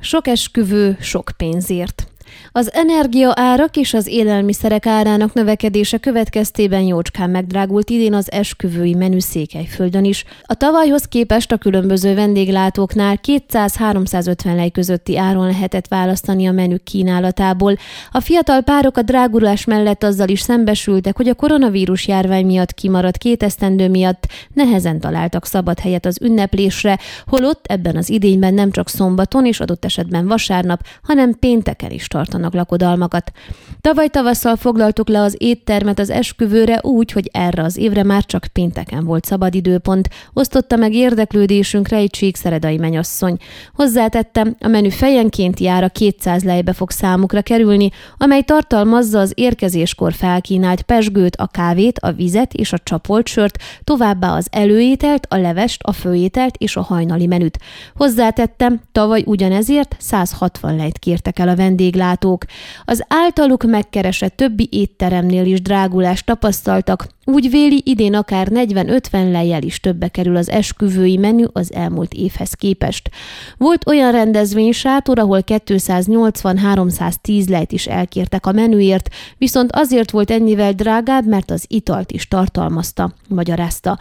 Sok esküvő, sok pénzért. Az energia árak és az élelmiszerek árának növekedése következtében jócskán megdrágult idén az esküvői menü Székelyföldön is. A tavalyhoz képest a különböző vendéglátóknál 200-350 lej közötti áron lehetett választani a menü kínálatából. A fiatal párok a drágulás mellett azzal is szembesültek, hogy a koronavírus járvány miatt kimaradt két esztendő miatt nehezen találtak szabad helyet az ünneplésre, holott ebben az idényben nem csak szombaton és adott esetben vasárnap, hanem pénteken is tartanak lakodalmakat. Tavaly tavasszal foglaltuk le az éttermet az esküvőre úgy, hogy erre az évre már csak pénteken volt szabad időpont. Osztotta meg érdeklődésünkre egy csíkszeredai menyasszony. Hozzátettem, a menü fejenként jára 200 lejbe fog számukra kerülni, amely tartalmazza az érkezéskor felkínált pesgőt, a kávét, a vizet és a csapolt sört, továbbá az előételt, a levest, a főételt és a hajnali menüt. Hozzátettem, tavaly ugyanezért 160 lejt kértek el a vendéglát vendéglátók. Az általuk megkeresett többi étteremnél is drágulást tapasztaltak, úgy véli idén akár 40-50 lejjel is többe kerül az esküvői menü az elmúlt évhez képest. Volt olyan rendezvény sátor, ahol 280-310 lejt is elkértek a menüért, viszont azért volt ennyivel drágább, mert az italt is tartalmazta, magyarázta.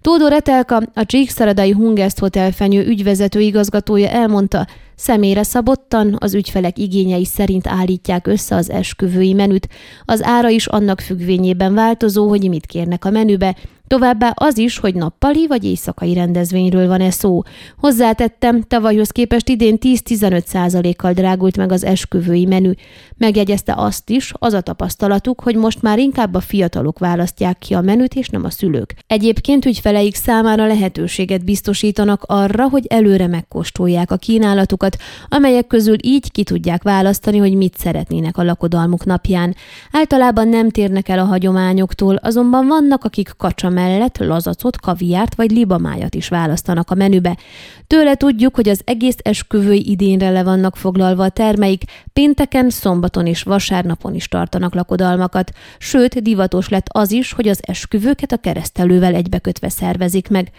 Tódor Etelka, a Csíkszeredai Hungest Hotel fenyő ügyvezető igazgatója elmondta, Személyre szabottan az ügyfelek igényei szerint állítják össze az esküvői menüt. Az ára is annak függvényében változó, hogy mit kérnek a menübe, Továbbá az is, hogy nappali vagy éjszakai rendezvényről van-e szó. Hozzátettem, tavalyhoz képest idén 10-15 százalékkal drágult meg az esküvői menü. Megjegyezte azt is, az a tapasztalatuk, hogy most már inkább a fiatalok választják ki a menüt, és nem a szülők. Egyébként ügyfeleik számára lehetőséget biztosítanak arra, hogy előre megkóstolják a kínálatukat, amelyek közül így ki tudják választani, hogy mit szeretnének a lakodalmuk napján. Általában nem térnek el a hagyományoktól, azonban vannak, akik kacsa mellett lazacot, kaviárt vagy libamájat is választanak a menübe. Tőle tudjuk, hogy az egész esküvői idénre le vannak foglalva a termeik, pénteken, szombaton és vasárnapon is tartanak lakodalmakat, sőt, divatos lett az is, hogy az esküvőket a keresztelővel egybekötve szervezik meg.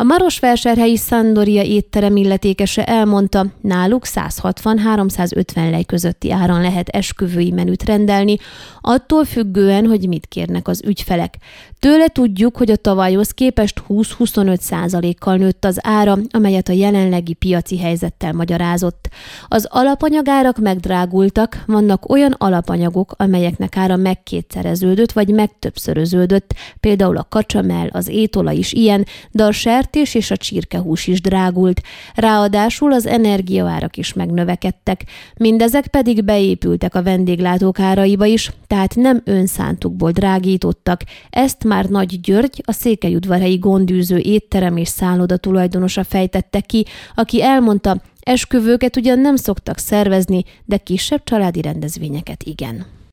A Marosvásárhelyi Szandoria étterem illetékese elmondta, náluk 160-350 lej közötti áron lehet esküvői menüt rendelni, attól függően, hogy mit kérnek az ügyfelek. Tőle tudjuk, hogy a tavalyhoz képest 20-25 százalékkal nőtt az ára, amelyet a jelenlegi piaci helyzettel magyarázott. Az alapanyagárak megdrágultak, vannak olyan alapanyagok, amelyeknek ára megkétszereződött vagy megtöbbszöröződött, például a kacsamel, az étola is ilyen, de a sertés és a csirkehús is drágult. Ráadásul az energiaárak is megnövekedtek, mindezek pedig beépültek a vendéglátók áraiba is, tehát nem önszántukból drágítottak. Ezt már Nagy György, a székelyudvarhelyi gondűző étterem és szálloda tulajdonosa fejtette ki, aki elmondta, esküvőket ugyan nem szoktak szervezni, de kisebb családi rendezvényeket igen.